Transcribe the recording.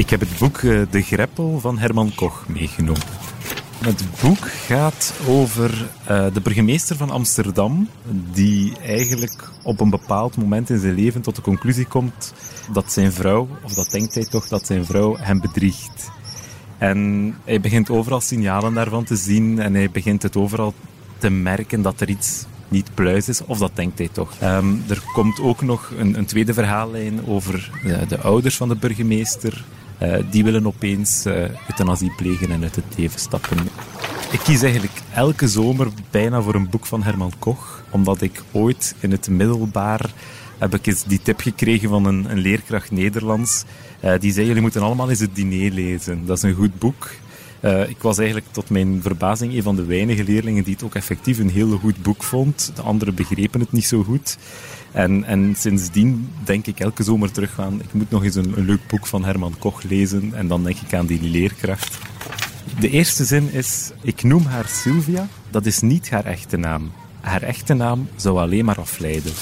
Ik heb het boek eh, De Greppel van Herman Koch meegenomen. Het boek gaat over uh, de burgemeester van Amsterdam, die eigenlijk op een bepaald moment in zijn leven tot de conclusie komt dat zijn vrouw, of dat denkt hij toch, dat zijn vrouw hem bedriegt. En hij begint overal signalen daarvan te zien en hij begint het overal te merken dat er iets niet pluis is, of dat denkt hij toch. Um, er komt ook nog een, een tweede verhaallijn over de, de ouders van de burgemeester. Uh, die willen opeens uh, euthanasie plegen en uit het leven stappen. Ik kies eigenlijk elke zomer bijna voor een boek van Herman Koch, omdat ik ooit in het middelbaar heb ik eens die tip gekregen van een, een leerkracht Nederlands. Uh, die zei, jullie moeten allemaal eens het diner lezen. Dat is een goed boek. Uh, ik was eigenlijk tot mijn verbazing een van de weinige leerlingen die het ook effectief een heel goed boek vond. De anderen begrepen het niet zo goed. En, en sindsdien denk ik elke zomer terug aan, ik moet nog eens een, een leuk boek van Herman Koch lezen. En dan denk ik aan die leerkracht. De eerste zin is, ik noem haar Sylvia, dat is niet haar echte naam. Haar echte naam zou alleen maar afleiden.